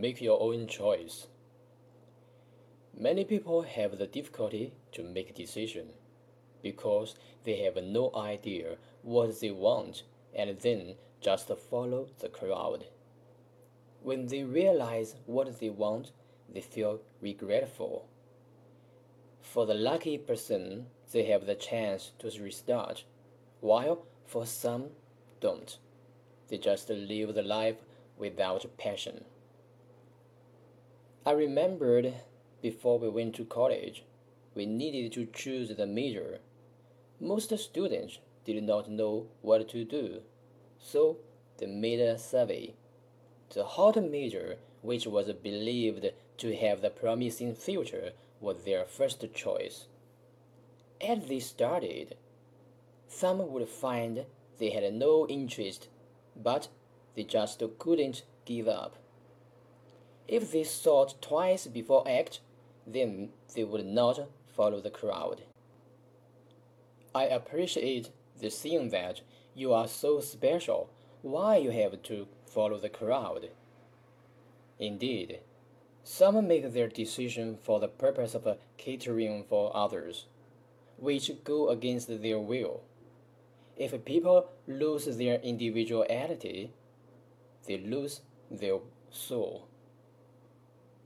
Make your own choice. Many people have the difficulty to make a decision because they have no idea what they want and then just follow the crowd. When they realize what they want, they feel regretful. For the lucky person, they have the chance to restart, while for some don't. They just live the life without passion. I remembered before we went to college, we needed to choose the major. Most students did not know what to do, so they made a survey. The hot major, which was believed to have the promising future, was their first choice. As they started, some would find they had no interest, but they just couldn't give up. If they thought twice before act, then they would not follow the crowd. I appreciate the seeing that you are so special. Why you have to follow the crowd? Indeed, some make their decision for the purpose of catering for others, which go against their will. If people lose their individuality, they lose their soul.